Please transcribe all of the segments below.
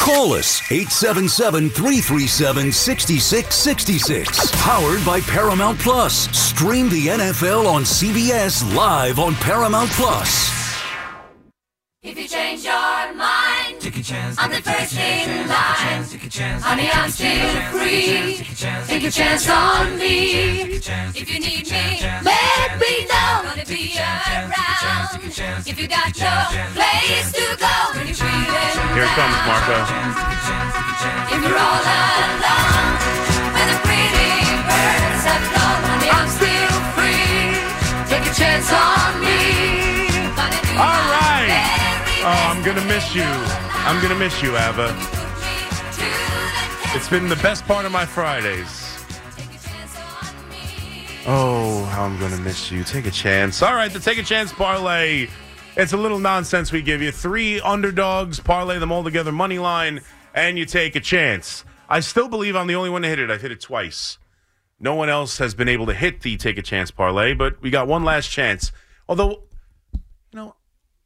Call us 877 337 6666. Powered by Paramount Plus. Stream the NFL on CBS live on Paramount Plus. If you change your mind, take a chance. I'm the first in line. Honey, I'm still free. Take a chance on me. If you need me, let me know. Gonna be around. If you got no place to go, when you're feeling Here it comes, Marco. If you're all alone, when the pretty birds have flown, honey, I'm still free. Take a chance on me. Gonna do All my right. very Oh, I'm gonna miss you. I'm gonna miss you, Ava. It's been the best part of my Fridays. Oh, how I'm gonna miss you. Take a chance. All right, the take a chance parlay. It's a little nonsense we give you. Three underdogs, parlay them all together, money line, and you take a chance. I still believe I'm the only one to hit it. I've hit it twice. No one else has been able to hit the take a chance parlay, but we got one last chance. Although, you know,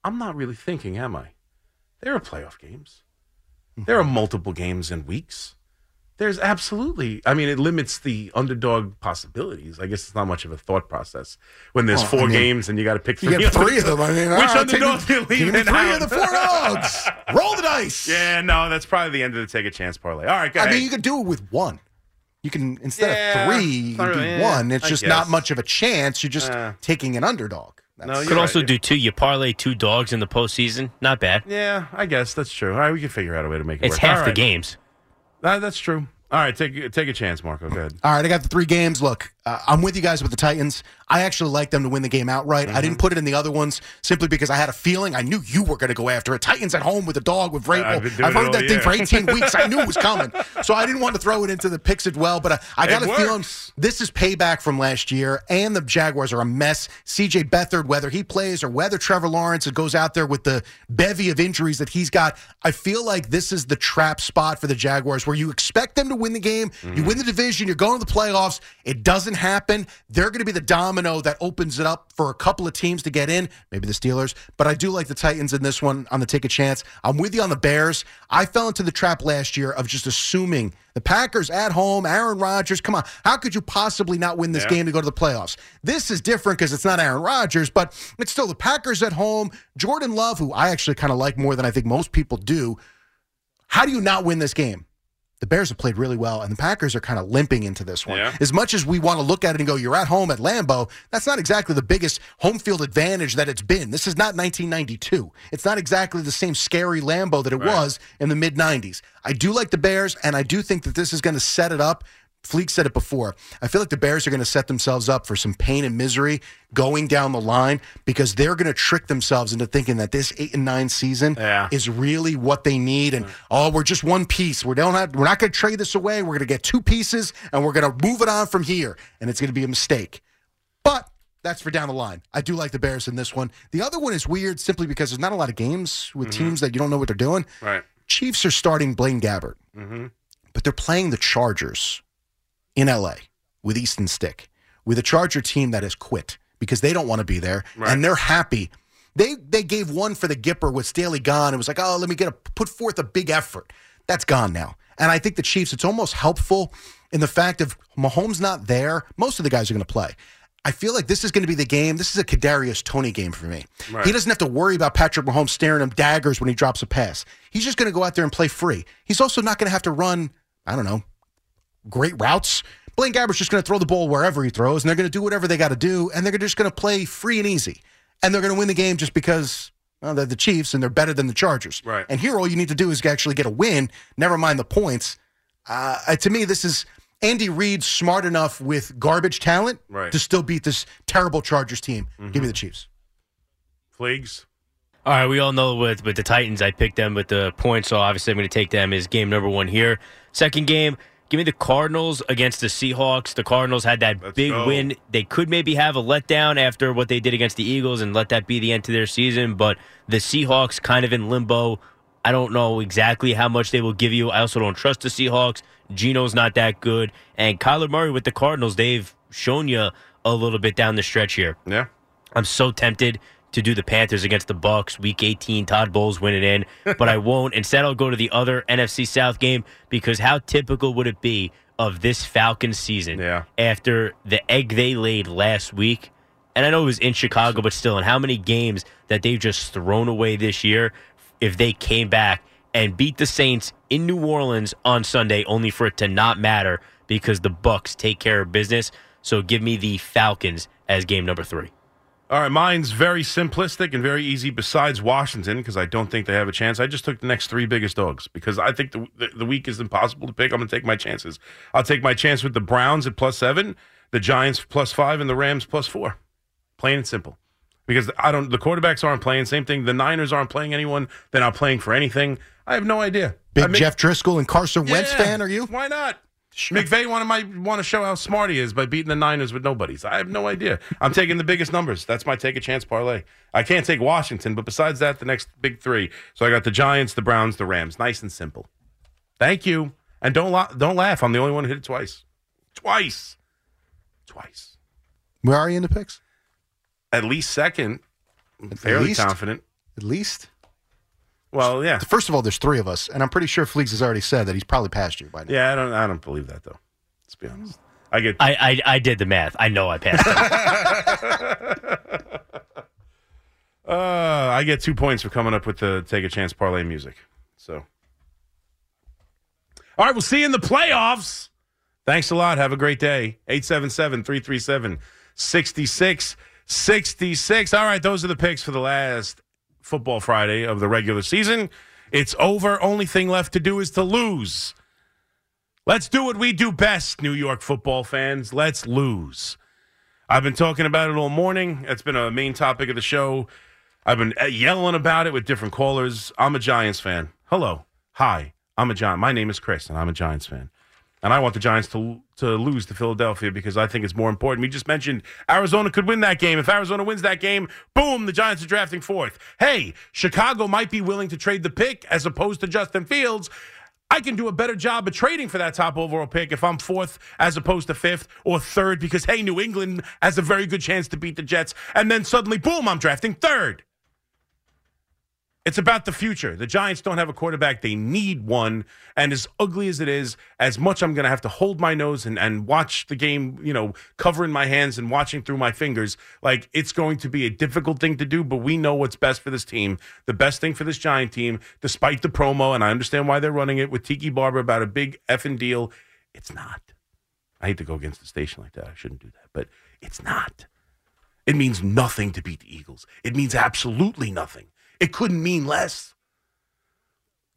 I'm not really thinking, am I? There are playoff games. There are multiple games in weeks. There's absolutely, I mean, it limits the underdog possibilities. I guess it's not much of a thought process when there's Well, four I mean, games and you got to pick You three. get three of them. I mean, Which underdog underdogs me- you leave three out? of the four dogs. Roll the dice. Yeah, no, that's probably the end of the take a chance parlay. All right, go I ahead. mean, you could do it with one. You can instead Yeah, of three, you can do one. It's I just guess. not much of a chance. You're just Uh. taking an underdog. That's, No, Could You're also do two. You parlay two dogs in the postseason. Not bad. yeah, I guess that's true. All right, we can figure out a way to make it It's work. half All the right. games. That- that's true. All right, take take a chance, Marco. Go ahead. All right, I got the three games. Look, uh, I'm with you guys with the Titans. I actually like them to win the game outright. I didn't put it in the other ones simply because I had a feeling I knew you were going to go after it. Titans at home with a dog with Vrabel. I've I've heard that thing for 18 weeks. I knew it was coming, so I didn't want to throw it into the picks as well. But I, I got It a feeling this is payback from last year, and the Jaguars are a mess. CJ Beathard, whether he plays or whether Trevor Lawrence goes out there with the bevy of injuries that he's got, I feel like this is the trap spot for the Jaguars where you expect them to win the game, you win the division, you're going to the playoffs. It doesn't happen. They're going to be the domino that opens it up for a couple of teams to get in, maybe the Steelers. But I do like the Titans in this one on the take a chance. I'm with you on the Bears. I fell into the trap last year of just assuming the Packers at home, Aaron Rodgers. Come on, how could you possibly not win this Yeah. game to go to the playoffs? This is different because it's not Aaron Rodgers, but it's still the Packers at home. Jordan Love, who I actually kind of like more than I think most people do. How do you not win this game? The Bears have played really well, and the Packers are kind of limping into this one. Yeah. As much as we want to look at it and go, you're at home at Lambeau, that's not exactly the biggest home field advantage that it's been. This is not 1992. It's not exactly the same scary Lambeau that it Right. was in the mid 90s. I do like the Bears, and I do think that this is going to set it up. Fleek said it before. I feel like the Bears are going to set themselves up for some pain and misery going down the line because they're going to trick themselves into thinking that this eight and nine season Yeah. is really what they need. And oh, we're just one piece. We don't have. We're not going to trade this away. We're going to get two pieces, and we're going to move it on from here. And it's going to be a mistake. But that's for down the line. I do like the Bears in this one. The other one is weird simply because there's not a lot of games with mm-hmm. teams that you don't know what they're doing. Right. Chiefs are starting Blaine Gabbert, mm-hmm. but they're playing the Chargers in LA with Easton Stick, with a Charger team that has quit because they don't want to be there Right. and they're happy. They they gave one for the Gipper with Staley gone. It was like, oh, let me get a put forth a big effort. That's gone now. And I think the Chiefs, it's almost helpful in the fact of Mahomes not there. Most of the guys are going to play. I feel like this is going to be the game. This is a Kadarius Toney game for me. Right. He doesn't have to worry about Patrick Mahomes staring him daggers when he drops a pass. He's just going to go out there and play free. He's also not going to have to run, I don't know, great routes. Blaine Gabbert's just going to throw the ball wherever he throws, and they're going to do whatever they got to do, and they're just going to play free and easy. And they're going to win the game just because well, they're the Chiefs and they're better than the Chargers. Right. And here, all you need to do is actually get a win, never mind the points. Uh, uh, to me, this is Andy Reid smart enough with garbage talent Right. to still beat this terrible Chargers team. Give me the Chiefs. Fleegs. All right, we all know with with the Titans, I picked them with the points, so obviously I'm going to take them as game number one here. Second game, give me the Cardinals against the Seahawks. The Cardinals had that Let's big go. win. They could maybe have a letdown after what they did against the Eagles and let that be the end to their season, but the Seahawks kind of in limbo. I don't know exactly how much they will give you. I also don't trust the Seahawks. Geno's not that good. And Kyler Murray with the Cardinals, they've shown you a little bit down the stretch here. Yeah. I'm so tempted to do the Panthers against the Bucks, Week 18. Todd Bowles winning in, but I won't. Instead, I'll go to the other NFC South game because how typical would it be of this Falcons season Yeah. after the egg they laid last week? And I know it was in Chicago, but still, and how many games that they've just thrown away this year if they came back and beat the Saints in New Orleans on Sunday, only for it to not matter because the Bucks take care of business. So give me the Falcons as game number three. All right, mine's very simplistic and very easy. Besides Washington, because I don't think they have a chance, I just took the next three biggest dogs because I think the the, the week is impossible to pick. I'm going to take my chances. I'll take my chance with the Browns at plus seven, the Giants plus five, and the Rams plus four. Plain and simple. Because I don't, the quarterbacks aren't playing. Same thing. The Niners aren't playing anyone. They're not playing for anything. I have no idea. Big mean- Jeff Driskel and Carson Wentz fan, are you? Why not? McVay want to might want to show how smart he is by beating the Niners with nobodies. I have no idea. I'm taking the biggest numbers. That's my take a chance parlay. I can't take Washington, but besides that, the next big three. So I got the Giants, the Browns, the Rams. Nice and simple. Thank you. And don't la- don't laugh. I'm the only one who hit it twice. Twice. Twice. Where are you in the picks? At least second. I'm fairly least? confident. At least. Well, yeah. First of all, there's three of us, and I'm pretty sure Fleegs has already said that he's probably passed you by now. Yeah, I don't I don't believe that though. Let's be honest. I get I, I, I did the math. I know I passed it. Uh, I get two points for coming up with the take a chance parlay music. So, all right, we'll see you in the playoffs. Thanks a lot. Have a great day. 877 337 6666. All right, those are the picks for the last football Friday of the regular season. It's over. Only thing left to do is to lose. Let's do what we do best, New York football fans. Let's lose. I've been talking about it all morning. It's been a main topic of the show. I've been uh, yelling about it with different callers. I'm a Giants fan. Hello. Hi. I'm a Giant. My name is Chris, and I'm a Giants fan. And I want the Giants to to lose to Philadelphia because I think it's more important. We just mentioned Arizona could win that game. If Arizona wins that game, boom, the Giants are drafting fourth. Hey, Chicago might be willing to trade the pick as opposed to Justin Fields. I can do a better job of trading for that top overall pick if I'm fourth as opposed to fifth or third because, hey, New England has a very good chance to beat the Jets. And then suddenly, boom, I'm drafting third. It's about the future. The Giants don't have a quarterback. They need one. And as ugly as it is, as much I'm going to have to hold my nose and, and watch the game, you know, covering my hands and watching through my fingers, like it's going to be a difficult thing to do, but we know what's best for this team. The best thing for this Giant team, despite the promo, and I understand why they're running it with Tiki Barber about a big effing deal, it's not. I hate to go against the station like that. I shouldn't do that, but it's not. It means nothing to beat the Eagles. It means absolutely nothing. It couldn't mean less.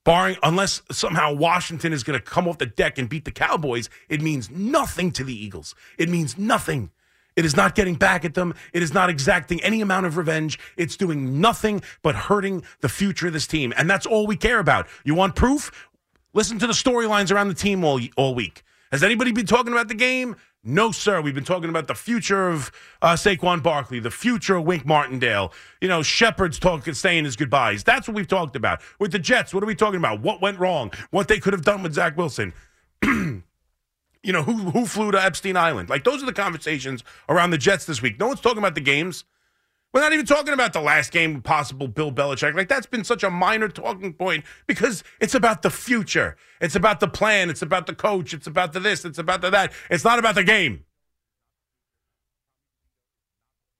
Barring, unless somehow Washington is going to come off the deck and beat the Cowboys, it means nothing to the Eagles. It means nothing. It is not getting back at them. It is not exacting any amount of revenge. It's doing nothing but hurting the future of this team. And that's all we care about. You want proof? Listen to the storylines around the team all, all week. Has anybody been talking about the game? No, sir. We've been talking about the future of uh, Saquon Barkley, the future of Wink Martindale. You know, Shepard's talking, saying his goodbyes. That's what we've talked about. With the Jets, what are we talking about? What went wrong? What they could have done with Zach Wilson? you know, who who flew to Epstein Island? Like those are the conversations around the Jets this week. No one's talking about the games. We're not even talking about the last game possible Bill Belichick. Like that's been such a minor talking point because it's about the future. It's about the plan. It's about the coach. It's about the this. It's about the that. It's not about the game.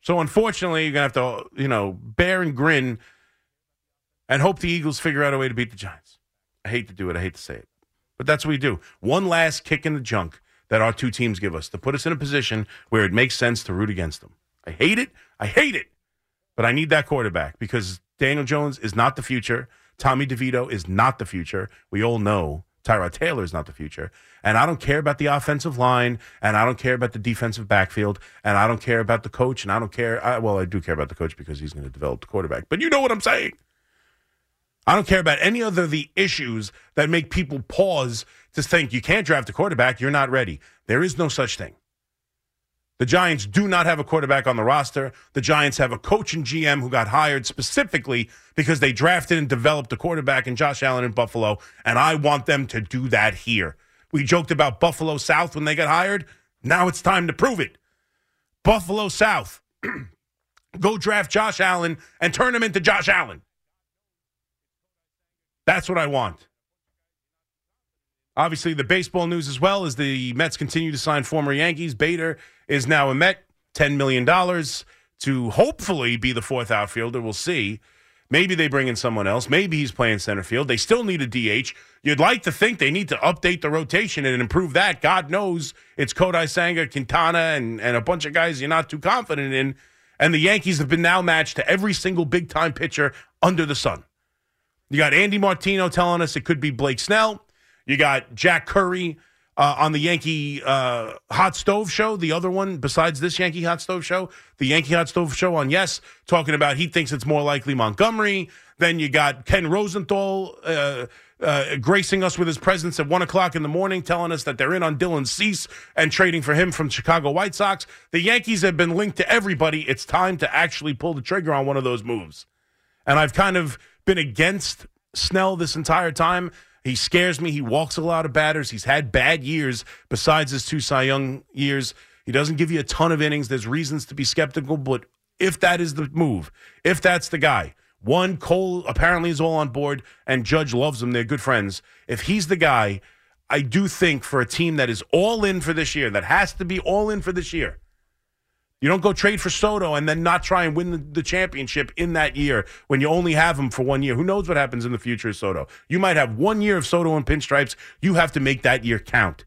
So unfortunately, you're gonna have to, you know, bear and grin and hope the Eagles figure out a way to beat the Giants. I hate to do it. I hate to say it. But that's what we do. One last kick in the junk that our two teams give us to put us in a position where it makes sense to root against them. I hate it. I hate it. But I need that quarterback because Daniel Jones is not the future. Tommy DeVito is not the future. We all know Tyrod Taylor is not the future. And I don't care about the offensive line, and I don't care about the defensive backfield, and I don't care about the coach, and I don't care. I, well, I do care about the coach because he's going to develop the quarterback. But you know what I'm saying. I don't care about any other of the issues that make people pause to think you can't draft a quarterback, you're not ready. There is no such thing. The Giants do not have a quarterback on the roster. The Giants have a coach and GM who got hired specifically because they drafted and developed a quarterback in Josh Allen in Buffalo, and I want them to do that here. We joked about Buffalo South when they got hired. Now it's time to prove it. Buffalo South go draft Josh Allen and turn him into Josh Allen. That's what I want. Obviously, the baseball news as well is the Mets continue to sign former Yankees. Bader is now a Met, $10 million to hopefully be the fourth outfielder. We'll see. Maybe they bring in someone else. Maybe he's playing center field. They still need a DH. You'd like to think they need to update the rotation and improve that. God knows it's Kodai Senga, Quintana, and, and a bunch of guys you're not too confident in. And the Yankees have been now matched to every single big time pitcher under the sun. You got Andy Martino telling us it could be Blake Snell. You got Jack Curry uh, on the Yankee uh, Hot Stove Show, the other one besides this Yankee Hot Stove Show, the Yankee Hot Stove Show on Yes, talking about he thinks it's more likely Montgomery. Then you got Ken Rosenthal uh, uh, gracing us with his presence at one o'clock in the morning, telling us that they're in on Dylan Cease and trading for him from Chicago White Sox. The Yankees have been linked to everybody. It's time to actually pull the trigger on one of those moves. And I've kind of been against Snell this entire time. He scares me. He walks a lot of batters. He's had bad years besides his two Cy Young years. He doesn't give you a ton of innings. There's reasons to be skeptical, but if that is the move, if that's the guy, one, Cole apparently is all on board, and Judge loves him. They're good friends. If he's the guy, I do think for a team that is all in for this year, that has to be all in for this year, you don't go trade for Soto and then not try and win the, the, championship in that year when you only have him for one year. Who knows what happens in the future of Soto? You might have one year of Soto and pinstripes. You have to make that year count.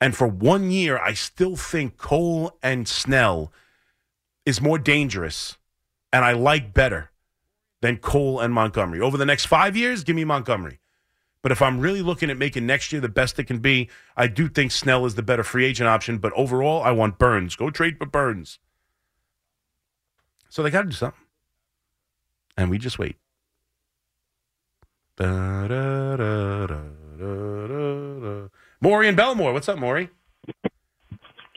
And for one year, I still think Cole and Snell is more dangerous and I like better than Cole and Montgomery. Over the next five years, give me Montgomery. But if I'm really looking at making next year the best it can be, I do think Snell is the better free agent option. But overall, I want Burnes. Go trade for Burnes. So they got to do something. And we just wait. Maury and Bellmore. What's up, Maury?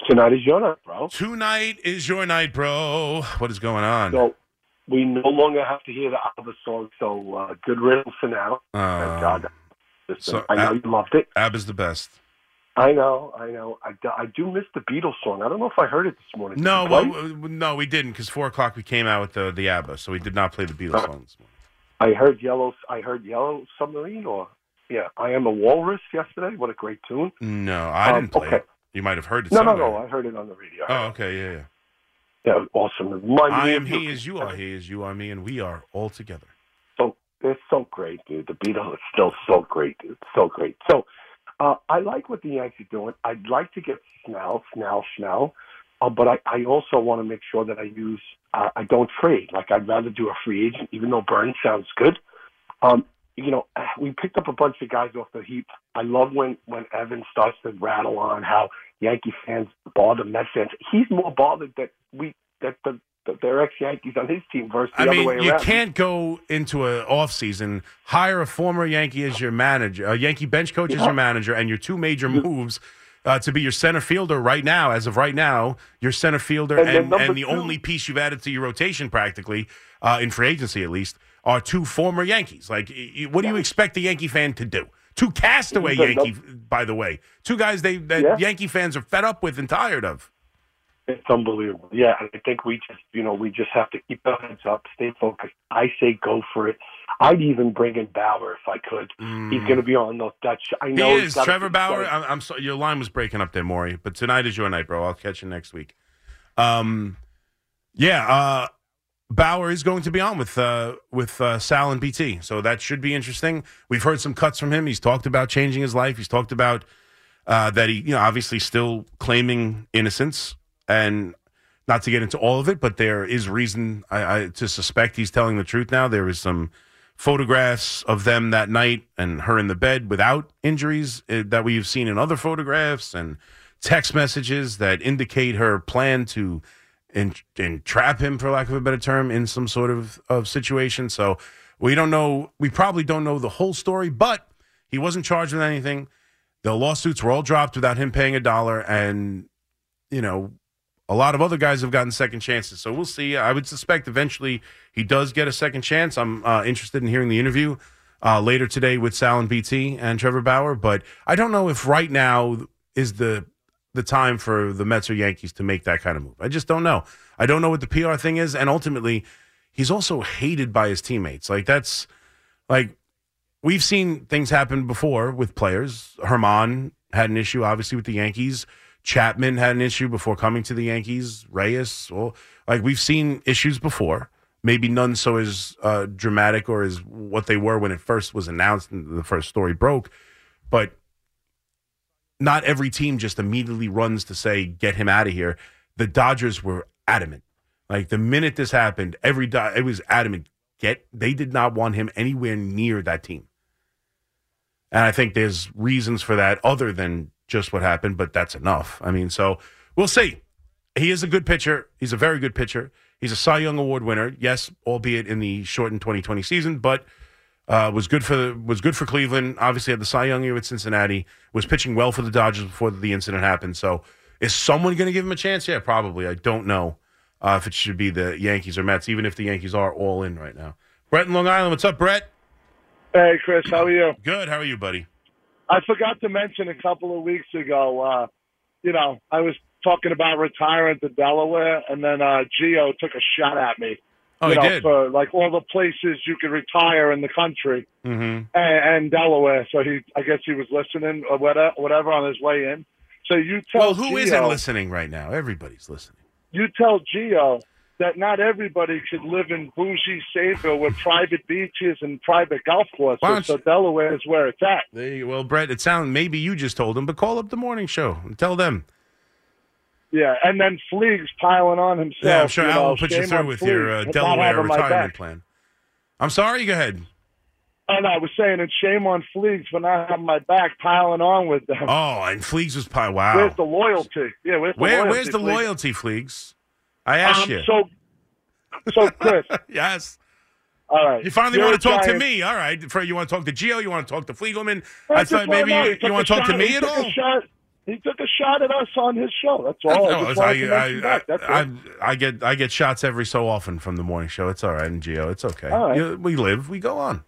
Tonight is your night, bro. Tonight is your night, bro. What is going on? So we no longer have to hear the Abba song, so uh, good riddance for now. Uh, Thank God. Listen, so I know Ab- you loved it. Ab is the best. I know, I know. I, do- I do miss the Beatles song. I don't know if I heard it this morning. Did No, well, uh, no, we didn't because four o'clock we came out with the the ABBA, so we did not play the Beatles song this morning. I heard Yellow. I heard Yellow Submarine, or yeah, I am a Walrus yesterday. What a great tune. No, I Um, didn't play okay. it. You might have heard it. No, no, somewhere. no. I heard it on the radio. Oh, okay, yeah, yeah. Yeah, awesome. Remind I am he you. as you are he as you are me, and we are all together. It's so great, dude. The Beatles is still so great, dude. So great. So uh, I like what the Yankees are doing. I'd like to get Snell, Snell, Snell, uh, but I, I also want to make sure that I use. Uh, I don't trade. Like I'd rather do a free agent, even though Burnes sounds good. Um, you know, we picked up a bunch of guys off the heap. I love when when Evan starts to rattle on how Yankee fans bother Mets fans. He's more bothered that we that the they're ex Yankees on his team versus the I other mean, way you around. You can't go into an off season, hire a former Yankee as your manager, a Yankee bench coach as your manager, and your two major moves. Uh, to be your center fielder right now, as of right now, your center fielder And and, and the two- only piece you've added to your rotation, practically uh, in free agency at least, are two former Yankees. Like, what do you expect the Yankee fan to do? Two castaway Yankee, by the way, two guys they that Yeah. Yankee fans are fed up with and tired of. It's unbelievable. Yeah, and I think we just, you know, we just have to keep our heads up, stay focused. I say go for it. I'd even bring in Bauer if I could. He's going to be on the Dutch. I know he's is Trevor Bauer. I'm, I'm sorry, your line was breaking up there, Maury. But tonight is your night, bro. I'll catch you next week. Um, yeah, uh, Bauer is going to be on with uh, with uh, Sal and BT, so that should be interesting. We've heard some cuts from him. He's talked about changing his life. He's talked about uh, that he, you know, obviously still claiming innocence, and not to get into all of it, but there is reason I, I, to suspect he's telling the truth now. There is some photographs of them that night and her in the bed without injuries uh, that we've seen in other photographs and text messages that indicate her plan to en- entrap him, for lack of a better term, in some sort of, of situation. So we don't know. We probably don't know the whole story, but he wasn't charged with anything. The lawsuits were all dropped without him paying a dollar, and you know a lot of other guys have gotten second chances. So we'll see. I would suspect eventually he does get a second chance. I'm uh, interested in hearing the interview uh, later today with Sal and BT and Trevor Bauer, but I don't know if right now is the the time for the Mets or Yankees to make that kind of move. I just don't know. I don't know what the PR thing is, and ultimately, he's also hated by his teammates. Like that's like we've seen things happen before with players. Germán had an issue, obviously, with the Yankees. Chapman had an issue before coming to the Yankees. Reyes, well, like we've seen issues before. Maybe none so as uh, dramatic or as what they were when it first was announced and the first story broke. But not every team just immediately runs to say, get him out of here. The Dodgers were adamant. Like the minute this happened, every Do- it was adamant. Get they did not want him anywhere near that team. And I think there's reasons for that other than just what happened, but that's enough. I mean, so we'll see. He is a good pitcher. He's a very good pitcher. He's a Cy Young Award winner. Yes, albeit in the shortened 2020 season, but uh, was good for was good for Cleveland. Obviously, had the Cy Young year with Cincinnati. Was pitching well for the Dodgers before the incident happened. So, is someone going to give him a chance? Yeah, probably. I don't know uh, if it should be the Yankees or Mets, even if the Yankees are all in right now. Brett in Long Island, what's up, Brett? Hey, Chris, how are you? Good. How are you, buddy? I forgot to mention a couple of weeks ago, uh, you know, I was talking about retiring to Delaware, and then uh, Gio took a shot at me. Oh, you know, did. for like all the places you could retire in the country Mm-hmm. and, and Delaware. So he, I guess he was listening or whatever, whatever on his way in. So you tell Well, who Gio, not listening right now? Everybody's listening. you tell Gio that not everybody could live in bougie Sayville with private beaches and private golf courses. So Delaware is where it's at. You, well, Brett, it sounds maybe you just told them, but call up the morning show and tell them. Yeah, and then Fleeg's piling on himself. Yeah, I'm sure you know, will put you through with Fleeg your uh, Delaware retirement plan. I'm sorry. Go ahead. No, I was saying it's shame on Fleegs for not having my back, piling on with them. Oh, and Fleegs was. Wow. Where's the loyalty? Yeah, where's the Where, loyalty? where's the Fleegs? loyalty, Fleegs? I asked Um, you. So, so Chris, yes. all right. You finally You're want to talk to me. All right. You want to talk to Gio? You want to talk to Fliegelman? I I thought maybe you, you want to talk to me at all? Shot, he took a shot at us on his show. That's all. I I, wanted to mention I. That's I. I, get I get shots every so often from the morning show. It's all right, and Gio, it's okay. Right. You- we live, we go on.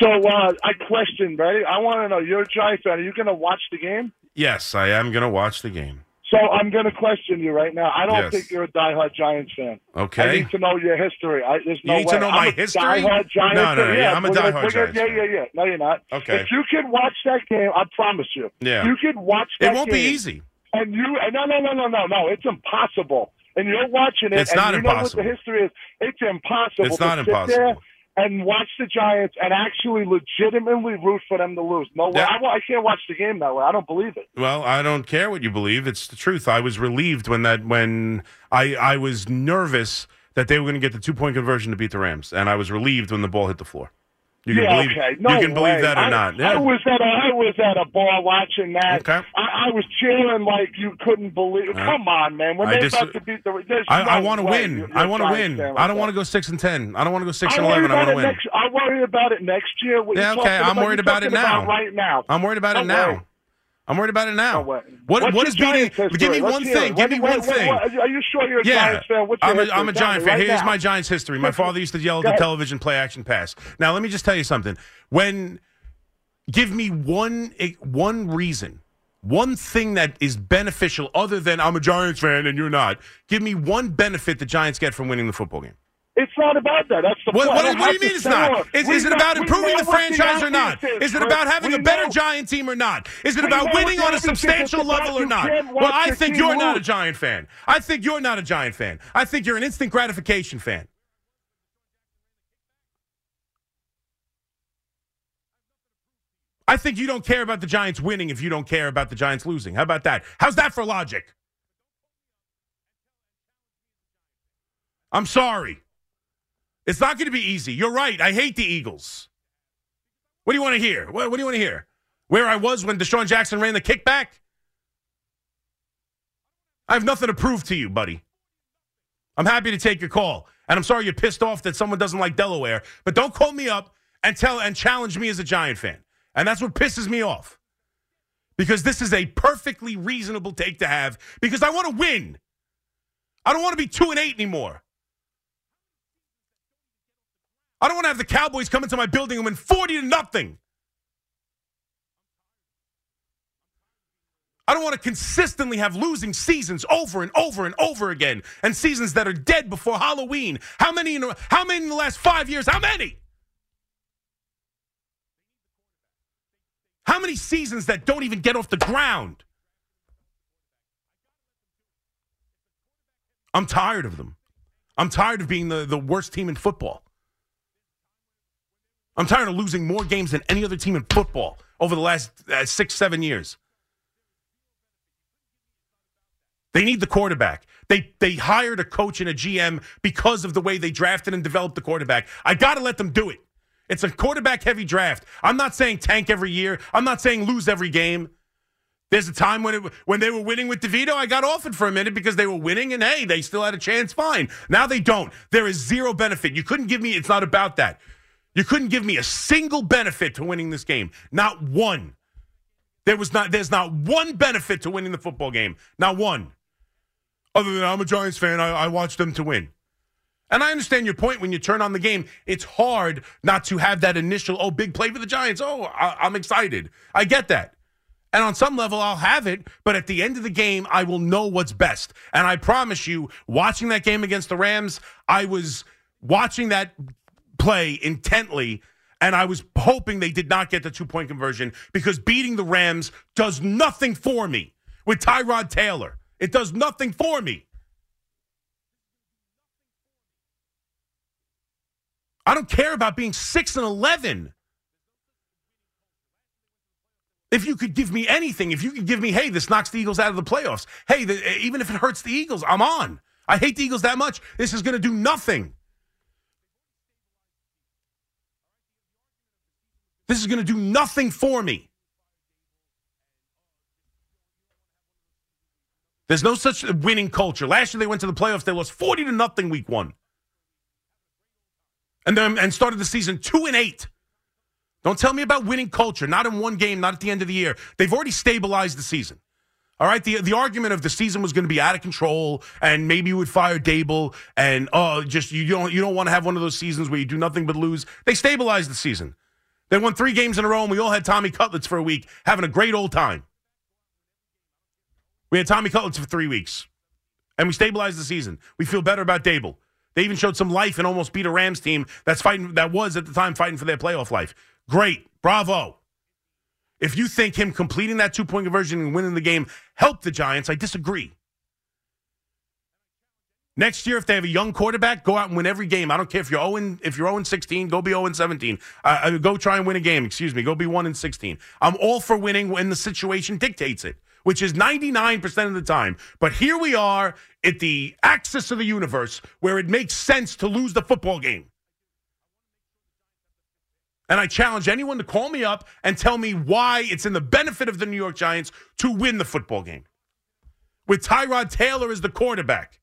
So uh, I question, ready? I want to know. You're a Giant fan. Are you going to watch the game? Yes, I am going to watch the game. So I'm going to question you right now. I don't Yes. think you're a diehard Giants fan. Okay. I need to know your history. I, there's You no need to know I'm my history? Diehard Giants No, no, no, fan. yeah, I'm a diehard gonna- Giants Yeah, fan. yeah, yeah. No, you're not. Okay. If you could watch that game, I promise you. Yeah. You could watch That game It won't be easy. And you, and no, no, no, no, no, no. It's impossible. And you're watching it. It's and not you impossible. know what the history is. It's impossible. It's not sit there impossible. And watch the Giants and actually legitimately root for them to lose. No way. I, I can't watch the game that way. I don't believe it. Well, I don't care what you believe. It's the truth. I was relieved when that when I I was nervous that they were going to get the two point conversion to beat the Rams, and I was relieved when the ball hit the floor. You can yeah, believe okay. No you can believe that or I, not. I was at a I was at a bar watching that. Okay. I, I was cheering like you couldn't believe. Uh, Come on, man! When I dis- about to beat the, I, I want to win. you're- I want to win. I don't want to go six and ten. I don't want to go six I and eleven. I want to win. next. I worry about it next year. What Yeah, okay. I'm worried about it now. about right now. I'm worried about it now. I'm worried about it now. No way. What What's what beating? History? Give me Let's one thing. Give me What- one what- thing. what- Are you sure you're a Yeah, Giants fan? What's your I'm a? I'm a Giant fan. right Here's now. my Giants history. My father used to yell at the television, play action pass. Now, let me just tell you something. When, give me one eh, one reason, one thing that is beneficial other than I'm a Giants fan and you're not. Give me one benefit the Giants get from winning the football game. It's not about that. That's the What, point. what, what do you mean it's not? Is, is it know- about improving the franchise or not? obvious Is it about having a better know- Giant team or not? Is it We about winning on a is. Substantial level or not? Well, I think you're not a. Giant fan. I think you're not a Giant fan. I think you're an instant gratification fan. I think you don't care about the Giants winning if you don't care about the Giants losing. How about that? How's that for logic? I'm sorry. It's not going to be easy. You're right. I hate the Eagles. What do you want to hear? What, what do you want to hear? Where I was when DeSean Jackson ran the kickback? I have nothing to prove to you, buddy. I'm happy to take your call. And I'm sorry you're pissed off that someone doesn't like Delaware, but don't call me up and tell and challenge me as a Giant fan. And that's what pisses me off. Because this is a perfectly reasonable take to have because I want to win. I don't want to be 2 and 8 anymore. I don't want to have the Cowboys come into my building and win 40 to nothing. I don't want to consistently have losing seasons over and over and over again, and seasons that are dead before Halloween. How many? In, how many in the last five years? How many? How many seasons that don't even get off the ground? I'm tired of them. I'm tired of being the, the worst team in football. I'm tired of losing more games than any other team in football over the last uh, six, seven years. They need the quarterback. They they hired a coach and a GM because of the way they drafted and developed the quarterback. I got to let them do it. It's a quarterback heavy draft. I'm not saying tank every year. I'm not saying lose every game. There's a time when it, when they were winning with DeVito, I got off it for a minute because they were winning, and hey, they still had a chance. Fine. Now they don't. There is zero benefit. You couldn't give me. It's not about that. You couldn't give me a single benefit to winning this game. Not one. There was not. There's not one benefit to winning the football game. Not one. Other than I'm a Giants fan, I, I watched them to win. And I understand your point when you turn on the game. It's hard not to have that initial, oh, big play for the Giants. Oh, I, I'm excited. I get that. And on some level, I'll have it. But at the end of the game, I will know what's best. And I promise you, watching that game against the Rams, I was watching that play intently. And I was hoping they did not get the two point conversion because beating the Rams does nothing for me with Tyrod Taylor. It does nothing for me. I don't care about being 6 and 11. If you could give me anything, if you could give me, hey, this knocks the Eagles out of the playoffs. Hey, the, even if it hurts the Eagles, I'm on. I hate the Eagles that much. This is going to do nothing. This is going to do nothing for me. There's no such winning culture. Last year they went to the playoffs. They lost 40 to nothing week one. And then and started the season two and eight. Don't tell me about winning culture. Not in one game, not at the end of the year. They've already stabilized the season. All right. The the argument of the season was going to be out of control and maybe you would fire Daboll, and oh just you don't you don't want to have one of those seasons where you do nothing but lose. They stabilized the season. They won three games in a row and we all had Tommy Cutlets for a week, having a great old time. We had Tommy Cutlets for three weeks. And we stabilized the season. We feel better about Daboll. They even showed some life and almost beat a Rams team that's fighting that was at the time fighting for their playoff life. Great. Bravo. If you think him completing that two point conversion and winning the game helped the Giants, I disagree. Next year, if they have a young quarterback, go out and win every game. I don't care if you're 0 if you're 0 16, go be 0 17. Uh, uh, go try and win a game. Excuse me, go be 1 and 16. I'm all for winning when the situation dictates it which is 99% of the time. But here we are at the axis of the universe where it makes sense to lose the football game. And I challenge anyone to call me up and tell me why it's in the benefit of the New York Giants to win the football game. With Tyrod Taylor as the quarterback.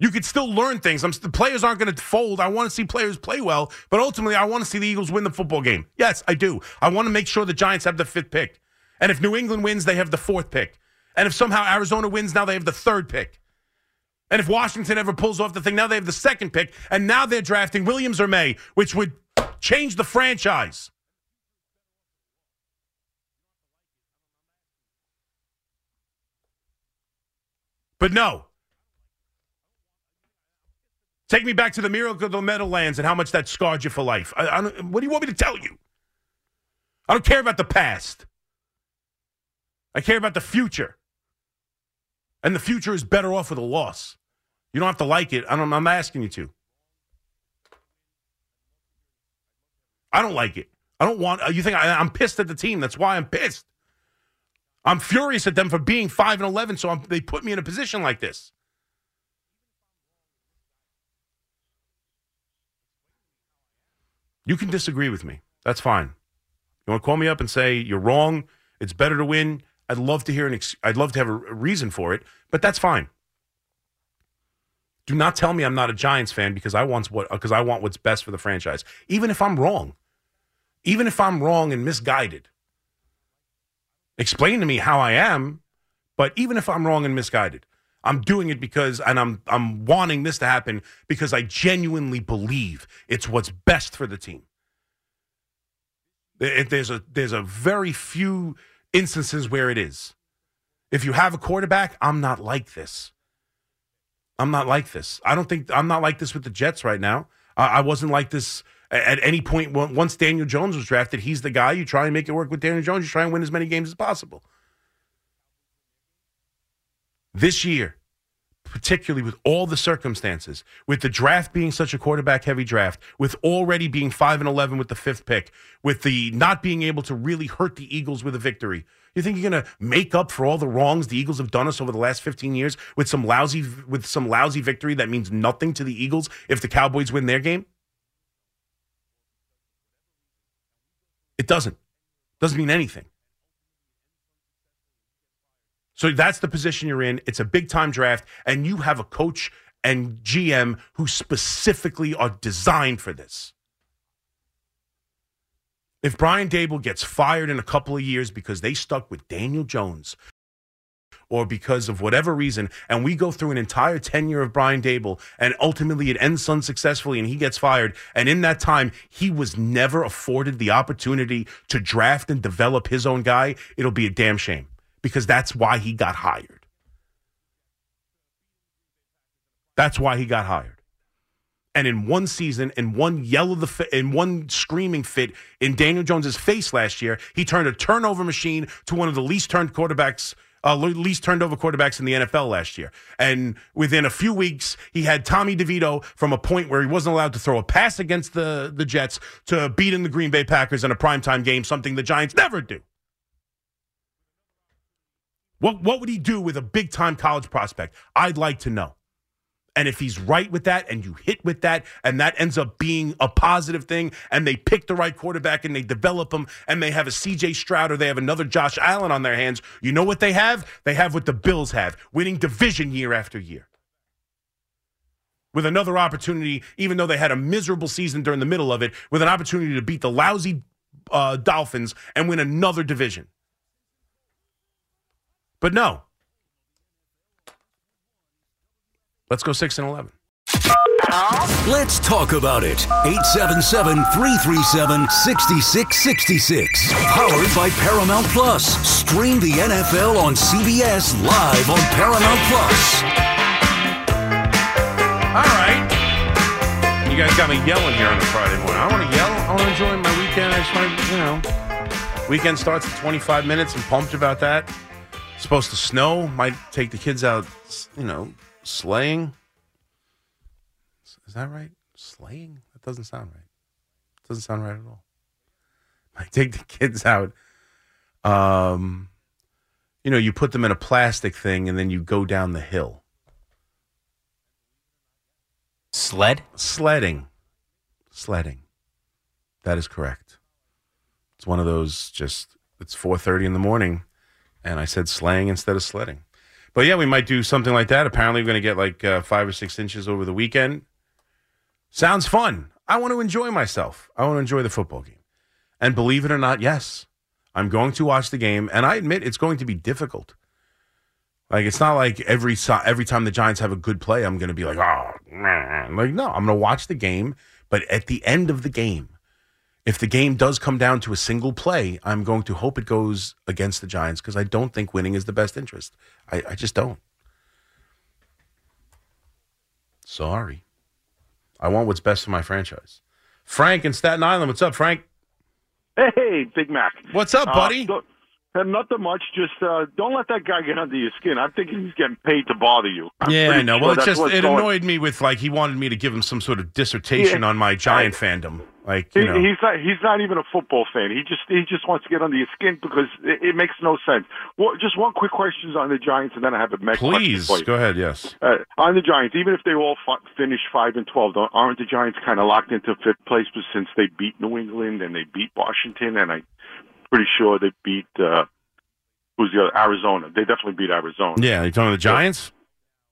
You could still learn things. I'm, the players aren't going to fold. I want to see players play well, but ultimately, I want to see the Eagles win the football game. Yes, I do. I want to make sure the Giants have the fifth pick. And if New England wins, they have the fourth pick. And if somehow Arizona wins, now they have the third pick. And if Washington ever pulls off the thing, now they have the second pick. And now they're drafting Williams or Maye, which would change the franchise. But no, Take me back to the miracle of the Meadowlands and how much that scarred you for life. I, I what do you want me to tell you? I don't care about the past. I care about the future. And the future is better off with a loss. You don't have to like it. I don't, I'm asking you to. I don't like it. I don't want. You think I, am pissed at the team? That's why I'm pissed. I'm furious at them for being five and eleven. So I'm, they put me in a position like this. You can disagree with me. That's fine. You want to call me up and say you're wrong? It's better to win. I'd love to hear an. Ex- I'd love to have a reason for it, but that's fine. Do not tell me I'm not a Giants fan because I want what because I want what's best for the franchise, even if I'm wrong. Even if I'm wrong and misguided. Explain to me how I am, but even if I'm wrong and misguided, I'm doing it because, and I'm I'm wanting this to happen because I genuinely believe it's what's best for the team. There's a there's a very few instances where it is. If you have a quarterback, I'm not like this. I'm not like this. I don't think I'm not like this with the Jets right now. I, I wasn't like this at any point once Daniel Jones was drafted. He's the guy. You try and make it work with Daniel Jones. You try and win as many games as possible. This year, particularly with all the circumstances, with the draft being such a quarterback heavy draft, with already being 5 and 11 with the fifth pick, with the not being able to really hurt the Eagles with a victory. You think you're going to make up for all the wrongs the Eagles have done us over the last 15 years with some lousy with some lousy victory that means nothing to the Eagles if the Cowboys win their game? It doesn't. Doesn't mean anything. So that's the position you're in. It's a big time draft, and you have a coach and GM who specifically are designed for this. If Brian Daboll gets fired in a couple of years because they stuck with Daniel Jones or because of whatever reason, and we go through an entire tenure of Brian Daboll and ultimately it ends unsuccessfully and he gets fired, and in that time, he was never afforded the opportunity to draft and develop his own guy, it'll be a damn shame because that's why he got hired. That's why he got hired. And in one season, in one yell of the fi- in one screaming fit in Daniel Jones's face last year, he turned a turnover machine to one of the least turned quarterbacks, uh, least turned over quarterbacks in the NFL last year. And within a few weeks, he had Tommy DeVito from a point where he wasn't allowed to throw a pass against the the Jets to beating the Green Bay Packers in a primetime game, something the Giants never do. What what would he do with a big time college prospect? I'd like to know. And if he's right with that and you hit with that and that ends up being a positive thing and they pick the right quarterback and they develop him and they have a CJ Stroud or they have another Josh Allen on their hands, you know what they have? They have what the Bills have, winning division year after year. With another opportunity, even though they had a miserable season during the middle of it, with an opportunity to beat the lousy uh, Dolphins and win another division. But no. Let's go 6 and 11. Let's talk about it. 877 337 6666. Powered by Paramount Plus. Stream the NFL on CBS live on Paramount Plus. All right. You guys got me yelling here on a Friday morning. I want to yell. I want to enjoy my weekend. I just want to, you know. Weekend starts in 25 minutes. I'm pumped about that. Supposed to snow. Might take the kids out, you know, sleighing. Is that right? Sleighing? That doesn't sound right. Doesn't sound right at all. Might take the kids out. Um, you know, you put them in a plastic thing and then you go down the hill. Sled? Sledding. Sledding. That is correct. It's one of those just it's 4:30 in the morning and I said slang instead of sledding. But yeah, we might do something like that. Apparently, we're going to get like uh, 5 or 6 inches over the weekend. Sounds fun. I want to enjoy myself. I want to enjoy the football game. And believe it or not, yes, I'm going to watch the game and I admit it's going to be difficult. Like it's not like every every time the Giants have a good play, I'm going to be like, oh, man. like no, I'm going to watch the game. But at the end of the game, if the game does come down to a single play, I'm going to hope it goes against the Giants because I don't think winning is the best interest. I, I just don't. Sorry, I want what's best for my franchise. Frank in Staten Island, what's up, Frank? Hey, Big Mac. What's up, buddy? Uh, uh, nothing much. Just uh, don't let that guy get under your skin. I'm thinking he's getting paid to bother you. I'm yeah, I know. sure Well, it just it annoyed me with like he wanted me to give him some sort of dissertation Yeah. on my Giant fandom. Like you He, know, he's not. He's not even a football fan. He just he just wants to get under your skin because it, it makes no sense. Well, just one quick question on the Giants, and then I have a question please go ahead. Yes. Uh, on the Giants, even if they all fi- finish five and twelve, don't- aren't the Giants kind of locked into fifth place since they beat New England and they beat Washington, and I'm pretty sure they beat uh, who's the other Arizona. They definitely beat Arizona. Yeah, you talking the Giants?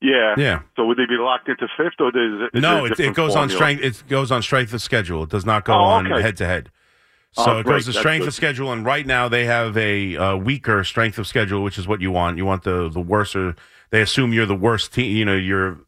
Yeah. Yeah. So would they be locked into fifth, or is it? is no, it, it goes on strength. It goes on strength of schedule. It does not go Oh, on okay. head to head. So Oh, it goes to strength good. of schedule, and right now they have a uh, weaker strength of schedule, which is what you want. You want the the worser. They assume you're the worst team. You know, you're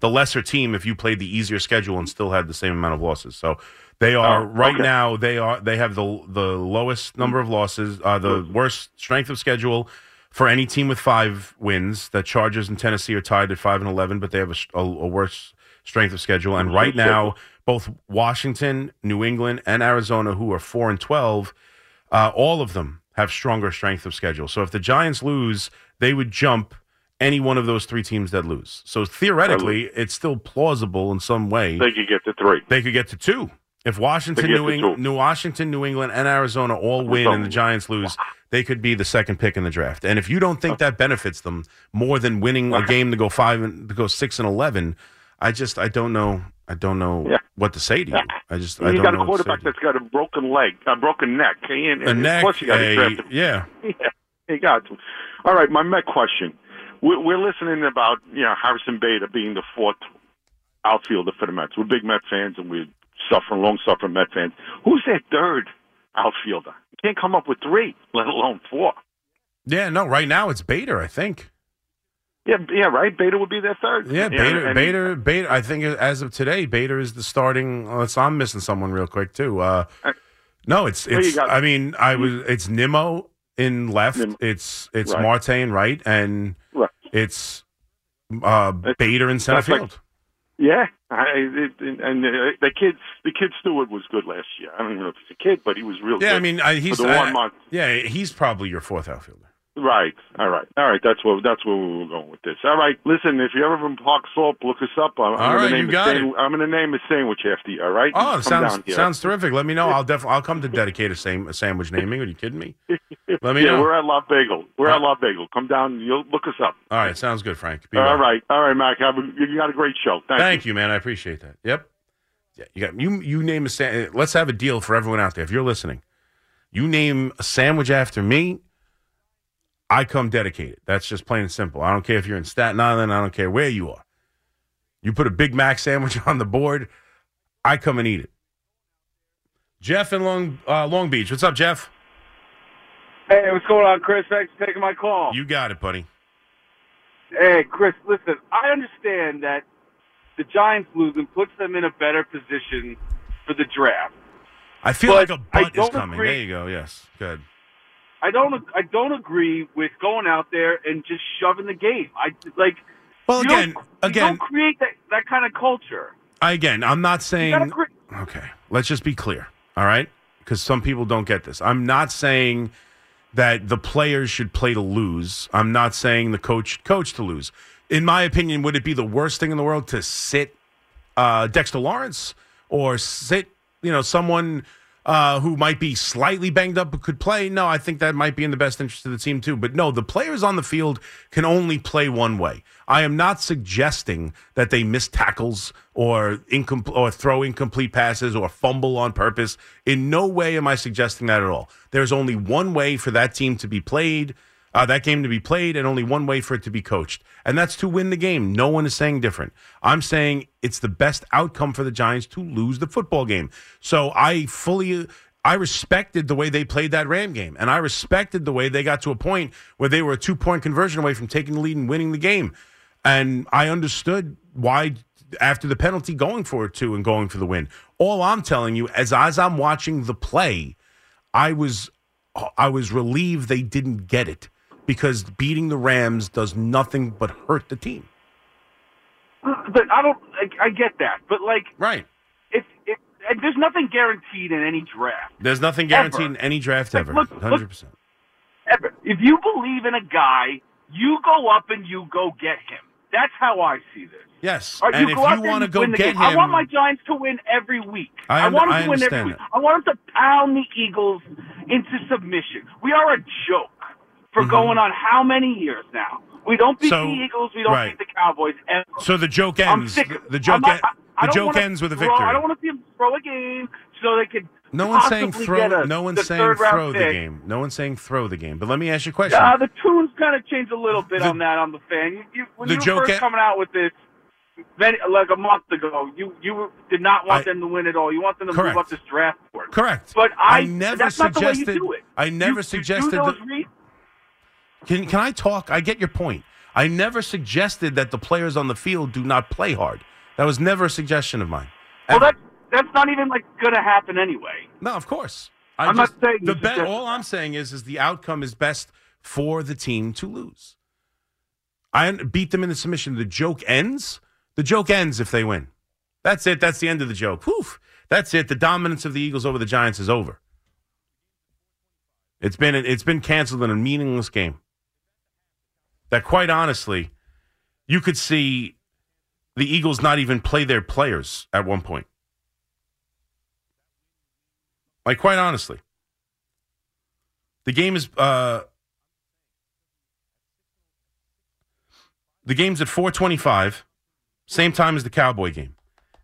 the lesser team if you played the easier schedule and still had the same amount of losses. So They are Oh, right okay. now. They are. They have the the lowest number of losses, uh, the worst strength of schedule for any team with five wins. The Chargers and Tennessee are tied at five and eleven, but they have a worse strength of schedule. And right now, both Washington, New England, and Arizona, who are four and twelve, uh, all of them have stronger strength of schedule. So if the Giants lose, they would jump any one of those three teams that lose. So theoretically, it's still plausible in some way They could get to three. they could get to two. If Washington, New, two. New Washington, New England, and Arizona all win and the Giants lose, they could be the second pick in the draft. And if you don't think that benefits them more than winning a game to go five and to go six and eleven, I just I don't know I don't know Yeah. what to say to you. I just I you don't got a quarterback that's got a broken leg, a broken neck, and, and a neck, course you got a- yeah. Yeah, you got to. All right, my Met question. We're, we're listening about you know Harrison Bader being the fourth outfielder for the Mets. We're big Met fans, and we're suffering, long suffering Met fans. Who's their third outfielder? You can't come up with three, let alone four. Yeah, no, right now it's Bader, I think. Yeah, yeah, right. Bader would be their third. Yeah, Bader, and- Bader, Bader. I think as of today, Bader is the starting. Unless I'm missing someone real quick too. Uh, no, it's it's. got- I mean, I was. It's Nimmo in left. Nim- It's it's Right. Marte in right, and Right. it's uh, Bader in center that's like- field. Yeah, I, it, and uh, the kid, the kid Stewart was good last year. I don't even know if he's a kid, but he was real good. yeah, I mean, I, he's for the I- one month. Yeah, he's probably your fourth outfielder. Right. All right. All right. That's what that's where we were going with this. All right. Listen, if you're ever in Park Slope, look us up. I'm, All I'm right, gonna you name got a sandwich, I'm going to name a sandwich after you. All right. Oh, Come sounds sounds terrific. Let me know. I'll definitely I'll come to dedicate a, sam- a sandwich naming. Are you kidding me? Let me yeah, know. we're at La Bagel. We're Uh, at La Bagel. Come down. You'll look us up. All right, sounds good, Frank. Be All well. right. All right, Mac. Have a, you got a great show. Thank, Thank you, man. I appreciate that. Yep. Yeah, you got you. You name a sandwich. Let's have a deal for everyone out there. If you're listening, you name a sandwich after me. I come dedicated. That's just plain and simple. I don't care if you're in Staten Island. I don't care where you are. You put a Big Mac sandwich on the board. I come and eat it. Jeff in Long uh, Long Beach. What's up, Jeff? Hey, what's going on, Chris? Thanks for taking my call. You got it, buddy. Hey, Chris, listen, I understand that the Giants losing puts them in a better position for the draft. I feel But like a butt is coming. agree- There you go. Yes, good. I don't I don't agree with going out there and just shoving the game. I like Well, you don't- again, you again, don't create that that kind of culture. I, again, I'm not saying. cre- Okay, let's just be clear, all right? Because some people don't get this. I'm not saying that the players should play to lose. I'm not saying the coach should coach to lose. In my opinion, would it be the worst thing in the world to sit uh, Dexter Lawrence or sit, you know, someone uh, who might be slightly banged up but could play? No, I think that might be in the best interest of the team too. But no, the players on the field can only play one way. I am not suggesting that they miss tackles or incom- or throw incomplete passes or fumble on purpose. In no way am I suggesting that at all. There's only one way for that team to be played uh, that game to be played and only one way for it to be coached. And that's to win the game. No one is saying different. I'm saying it's the best outcome for the Giants to lose the football game. So I fully. I respected the way they played that Ram game, and I respected the way they got to a point where they were a two point conversion away from taking the lead and winning the game. And I understood why, after the penalty, going for it too and going for the win. All I'm telling you, as as I'm watching the play, I was I was relieved they didn't get it because beating the Rams does nothing but hurt the team. But I don't I, I get that. But like Right. if if there's nothing guaranteed in any draft. There's nothing guaranteed Ever. in any draft ever. look- look- 100%. Ever. If you believe in a guy, you go up and you go get him. That's how I see this. Yes. Right, and you if you want to go get game. I want my Giants to win every week. I un- want them I to win every week. that. I want them to pound the Eagles into submission. We are a joke for going on how many years now? We don't beat Mm-hmm. So- the Eagles. We don't right. beat the Cowboys ever. so the joke I'm ends. The joke, I'm not- I- I the joke ends with a throw- victory. I don't want to see them throw a game so they could. no one's saying throw. a- no one's the saying throw the game. No one's saying throw the game. But let me ask you a question. Uh, the tunes kind of changed a little bit The- on that on the fan. You, you, when the you were joke first en- coming out with this, then like a month ago, you you did not want I- them to win at all. You want them to Correct. move up this draft board. Correct. But I, I never that's not the way suggested. you do it. I never You- you suggested do those that. re- Can can I talk? I get your point. I never suggested that the players on the field do not play hard. That was never a suggestion of mine. well, Ever. that's that's not even like going to happen anyway. No, of course. I I'm not saying the bet. All I'm saying is, is the outcome is best for the team to lose. I beat them in the submission. The joke ends. The joke ends if they win. That's it. That's the end of the joke. Poof. That's it. The dominance of the Eagles over the Giants is over. It's been it's been canceled in a meaningless game. That quite honestly, you could see the Eagles not even play their players at one point. Like quite honestly. The game is uh the game's at 425, same time as the Cowboy game.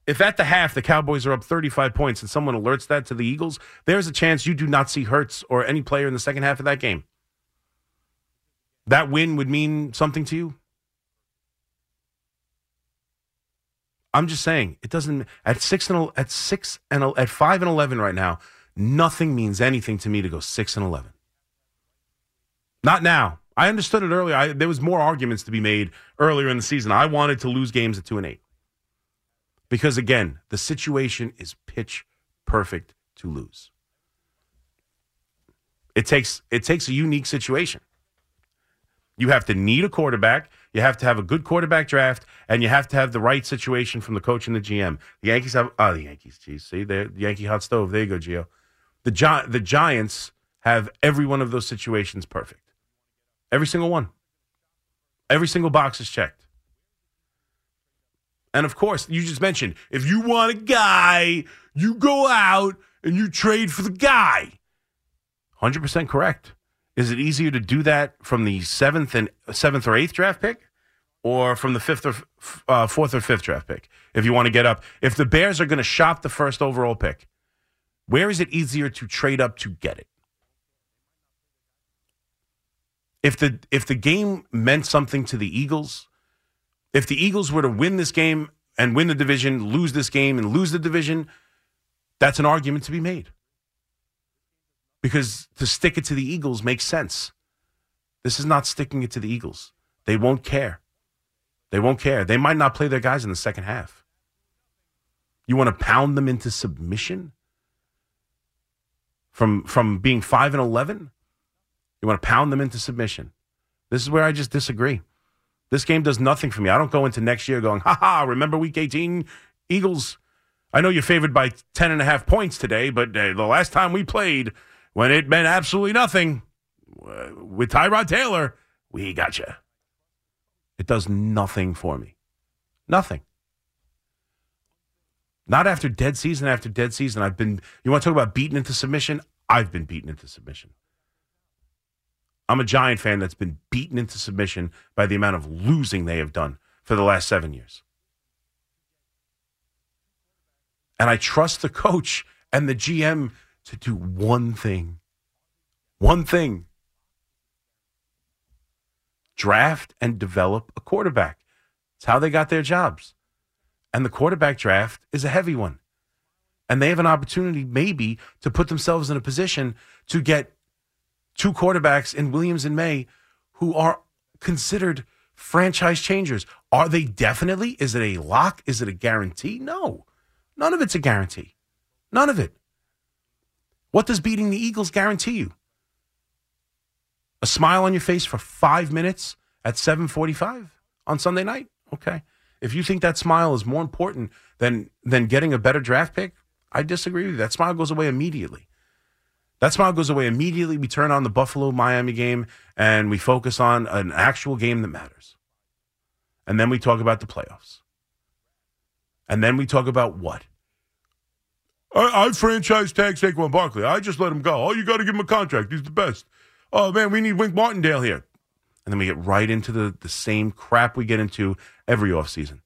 If at the half the Cowboys are up 35 points and someone alerts that to the Eagles, there's a chance you do not see Hurts or any player in the second half of that game. That win would mean something to you? I'm just saying it doesn't at six and at six and at five and eleven right now. Nothing means anything to me to go six and eleven. Not now. I understood it earlier. I, there was more arguments to be made earlier in the season. I wanted to lose games at two and eight because again, the situation is pitch perfect to lose. It takes it takes a unique situation. You have to need a quarterback. You have to have a good quarterback draft, and you have to have the right situation from the coach and the GM. The Yankees have oh the Yankees. Geez, see the Yankee hot stove. There you go, Gio. The Gi- the Giants have every one of those situations perfect. Every single one. Every single box is checked. And of course, you just mentioned if you want a guy, you go out and you trade for the guy. 100% correct. Is it easier to do that from the seventh and seventh or eighth draft pick, or from the fifth or uh, fourth or fifth draft pick? If you want to get up, if the Bears are going to shop the first overall pick, where is it easier to trade up to get it? If the if the game meant something to the Eagles, if the Eagles were to win this game and win the division, lose this game and lose the division, that's an argument to be made because to stick it to the Eagles makes sense. This is not sticking it to the Eagles. They won't care. They won't care. They might not play their guys in the second half. You want to pound them into submission from from being 5 and 11? You want to pound them into submission. This is where I just disagree. This game does nothing for me. I don't go into next year going, ha ha, remember week 18 Eagles I know you're favored by 10 and a half points today, but uh, the last time we played, when it meant absolutely nothing, uh, with Tyrod Taylor, we got you. It does nothing for me. Nothing. Not after dead season after dead season. I've been, you want to talk about beaten into submission? I've been beaten into submission. I'm a Giant fan that's been beaten into submission by the amount of losing they have done for the last seven years. And I trust the coach and the GM to do one thing. One thing draft and develop a quarterback. It's how they got their jobs. And the quarterback draft is a heavy one. And they have an opportunity, maybe, to put themselves in a position to get two quarterbacks in Williams and Maye who are considered franchise changers. Are they definitely? Is it a lock? Is it a guarantee? No. None of it's a guarantee. None of it. What does beating the Eagles guarantee you? A smile on your face for five minutes at 745 on Sunday night? Okay. If you think that smile is more important than than getting a better draft pick, I disagree with you. That smile goes away immediately. That smile goes away immediately. We turn on the Buffalo Miami game and we focus on an actual game that matters. And then we talk about the playoffs. And then we talk about what? I, I franchise tag Saquon Barkley. I just let him go. Oh, you got to give him a contract. He's the best. Oh, man, we need Wink Martindale here. And then we get right into the, the same crap we get into every offseason.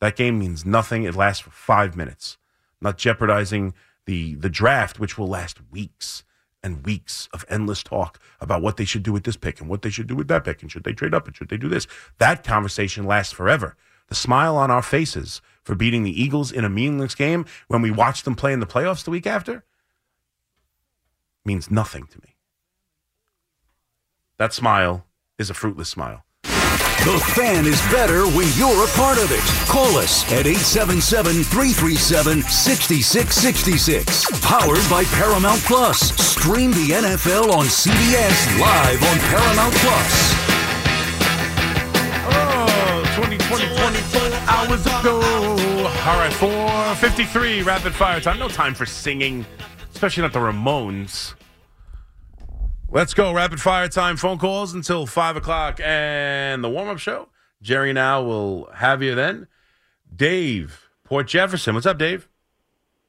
That game means nothing. It lasts for five minutes, not jeopardizing the, the draft, which will last weeks and weeks of endless talk about what they should do with this pick and what they should do with that pick and should they trade up and should they do this. That conversation lasts forever. The smile on our faces for beating the Eagles in a meaningless game when we watch them play in the playoffs the week after means nothing to me. That smile is a fruitless smile. The fan is better when you're a part of it. Call us at 877 337 6666. Powered by Paramount Plus. Stream the NFL on CBS live on Paramount Plus. Oh, 20, 20, 24 hours ago. All right, 453 rapid fire time. No time for singing, especially not the Ramones. Let's go. Rapid fire time. Phone calls until 5 o'clock. And the warm up show. Jerry now will have you then. Dave, Port Jefferson. What's up, Dave?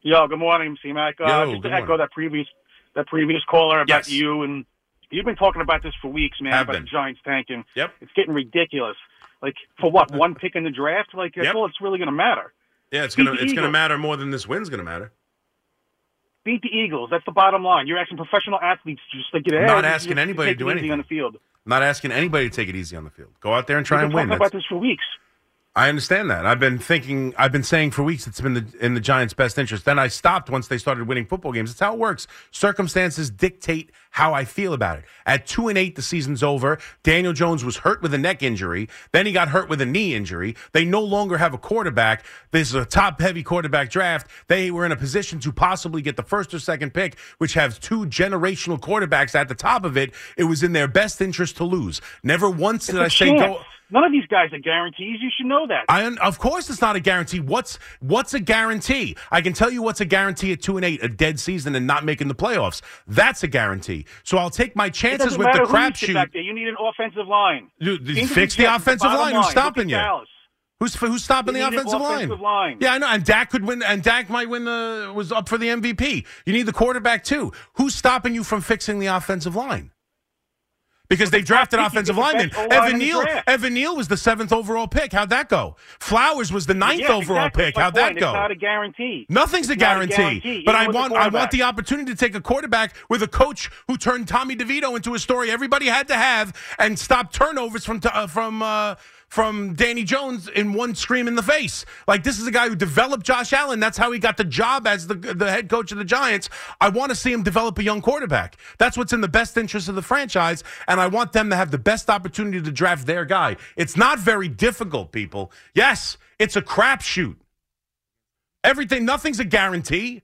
Yo, good morning, C Mac. Uh, Yo, just to echo morning. that previous that previous caller about Yes. you and you've been talking about this for weeks, man. Have about been. the Giants tanking. Yep. It's getting ridiculous. Like for what? One pick in the draft? Like that's Yep. all it's really going to matter. Yeah, it's gonna it's gonna matter more than this win's gonna matter. Beat the Eagles. That's the bottom line. You're asking professional athletes to just to get ahead. not asking anybody to do anything. on the field. I'm not asking anybody to take it easy on the field. Go out there and try and win. talking about this for weeks. I understand that. I've been thinking, I've been saying for weeks it's been the, in the Giants' best interest. Then I stopped once they started winning football games. It's how it works. Circumstances dictate how I feel about it. At two and eight, the season's over. Daniel Jones was hurt with a neck injury. Then he got hurt with a knee injury. They no longer have a quarterback. This is a top heavy quarterback draft. They were in a position to possibly get the first or second pick, which has two generational quarterbacks at the top of it. It was in their best interest to lose. Never once did I say go. None of these guys are guarantees. You should know that. I of course it's not a guarantee. What's what's a guarantee? I can tell you what's a guarantee at two and eight, a dead season and not making the playoffs. That's a guarantee. So I'll take my chances with the crapshoot. You need an offensive line. Dude, fix the offensive bottom line. Who's stopping you? Dallas. Who's who's stopping the offensive, offensive line. Yeah, I know. And Dak could win. And Dak might win the was up for the MVP. You need the quarterback too. Who's stopping you from fixing the offensive line? Because they drafted offensive linemen. Evan Neal. Evan Neal was the seventh overall pick. How'd that go? Flowers was the ninth Yeah, overall exactly. pick. How'd that go? It's not a guarantee. Nothing's a guarantee, guarantee, but I want I want the opportunity to take a quarterback with a coach who turned Tommy DeVito into a story everybody had to have and stop turnovers from uh, from uh, from Danny Jones in one scream in the face. Like this is a guy who developed Josh Allen. That's how he got the job as the the head coach of the Giants. I want to see him develop a young quarterback. That's what's in the best interest of the franchise, and I want them to have the best opportunity to draft their guy. It's not very difficult, people. Yes, it's a crapshoot. Everything, nothing's a guarantee.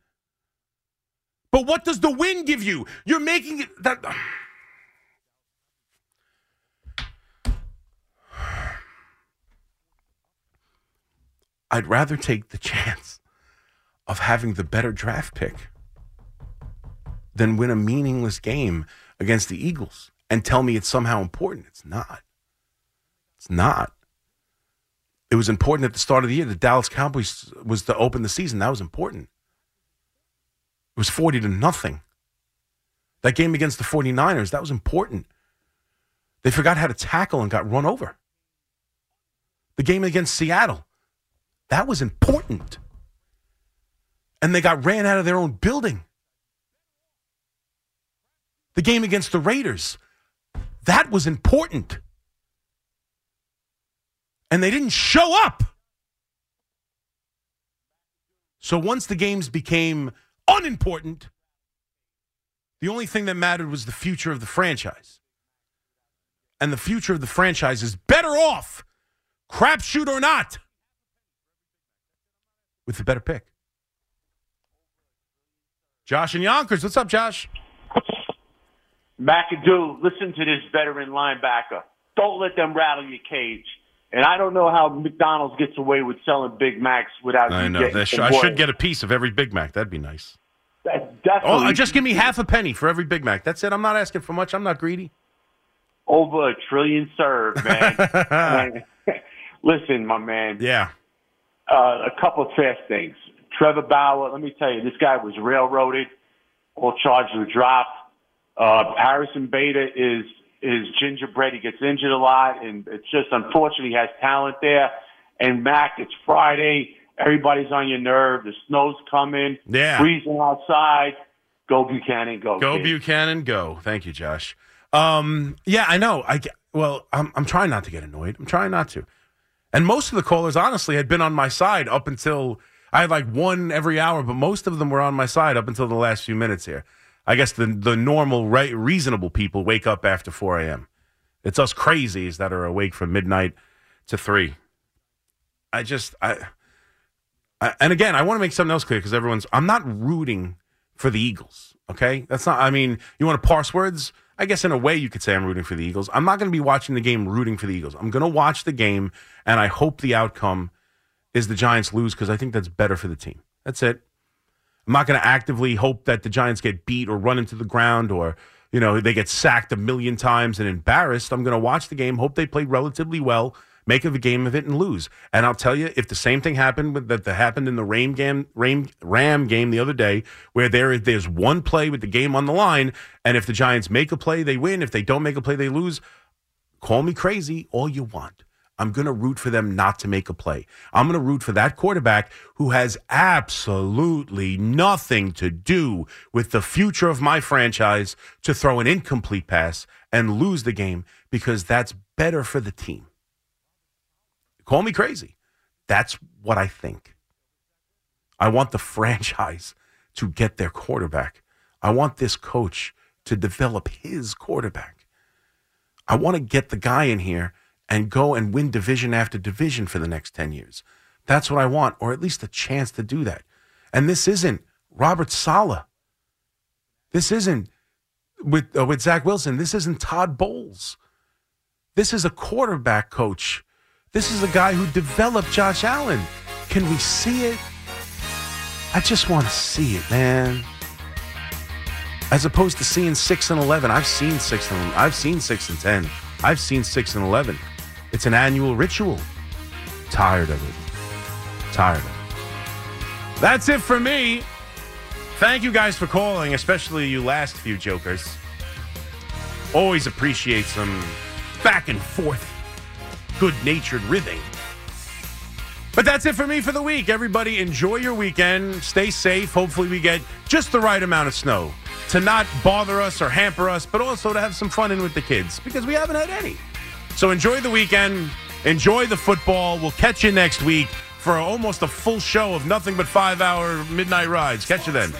But what does the win give you? You're making it that. I'd rather take the chance of having the better draft pick than win a meaningless game against the Eagles and tell me it's somehow important. It's not. It's not. It was important at the start of the year. The Dallas Cowboys was to open the season. That was important. It was 40 to nothing. That game against the 49ers, that was important. They forgot how to tackle and got run over. The game against Seattle, that was important. And they got ran out of their own building. The game against the Raiders, that was important. And they didn't show up. So once the games became unimportant, the only thing that mattered was the future of the franchise. And the future of the franchise is better off, crapshoot or not, with the better pick. Josh and Yonkers, what's up, Josh? McAdoo, listen to this veteran linebacker. Don't let them rattle your cage. And I don't know how McDonald's gets away with selling Big Macs without I know. sh- I should get a piece of every Big Mac. That'd be nice. That- Oh, definitely just give me half a penny for every Big Mac. That's it. I'm not asking for much. I'm not greedy. over a trillion served, man. Listen, my man. Yeah. Uh, a couple of fast things. Trevor Bauer, let me tell you, this guy was railroaded. All charges were dropped. Uh, Harrison Bader is is gingerbread. He gets injured a lot, and it's just unfortunate he has talent there. And Mac, it's Friday. Everybody's on your nerve. The snow's coming. Yeah. Freezing outside. Go Buchanan, go. Go kid. Buchanan, go. Thank you, Josh. Um, yeah, I know. I well, I'm I'm trying not to get annoyed. I'm trying not to. And most of the callers, honestly, had been on my side up until I had like one every hour, but most of them were on my side up until the last few minutes here. I guess the the normal, right, reasonable people wake up after 4 a.m. It's us crazies that are awake from midnight to three. I just I, I and again I want to make something else clear because everyone's I'm not rooting for the Eagles. Okay, that's not. I mean, you want to parse words. I guess in a way you could say I'm rooting for the Eagles. I'm not going to be watching the game rooting for the Eagles. I'm going to watch the game and I hope the outcome is the Giants lose because I think that's better for the team. That's it. I'm not going to actively hope that the Giants get beat or run into the ground or you know they get sacked a million times and embarrassed. I'm going to watch the game, hope they play relatively well, make a game of it, and lose. And I'll tell you, if the same thing happened with that, happened in the Ram game, Ram, Ram game the other day, where there there's one play with the game on the line, and if the Giants make a play, they win. If they don't make a play, they lose. Call me crazy all you want. I'm going to root for them not to make a play. I'm going to root for that quarterback who has absolutely nothing to do with the future of my franchise to throw an incomplete pass and lose the game because that's better for the team. Call me crazy. That's what I think. I want the franchise to get their quarterback. I want this coach to develop his quarterback. I want to get the guy in here and go and win division after division for the next 10 years. That's what I want, or at least a chance to do that. And this isn't Robert Saleh. This isn't with, uh, with Zach Wilson. This isn't Todd Bowles. This is a quarterback coach. This is a guy who developed Josh Allen. Can we see it? I just want to see it, man. As opposed to seeing six and eleven, I've seen six and I've seen six and ten. I've seen six and eleven. It's an annual ritual. Tired of it. Tired of it. That's it for me. Thank you guys for calling, especially you last few jokers. Always appreciate some back and forth, good-natured ribbing. But that's it for me for the week. Everybody, enjoy your weekend. Stay safe. Hopefully, we get just the right amount of snow to not bother us or hamper us, but also to have some fun in with the kids because we haven't had any. So enjoy the weekend. Enjoy the football. We'll catch you next week for almost a full show of nothing but five hour midnight rides. Catch you then.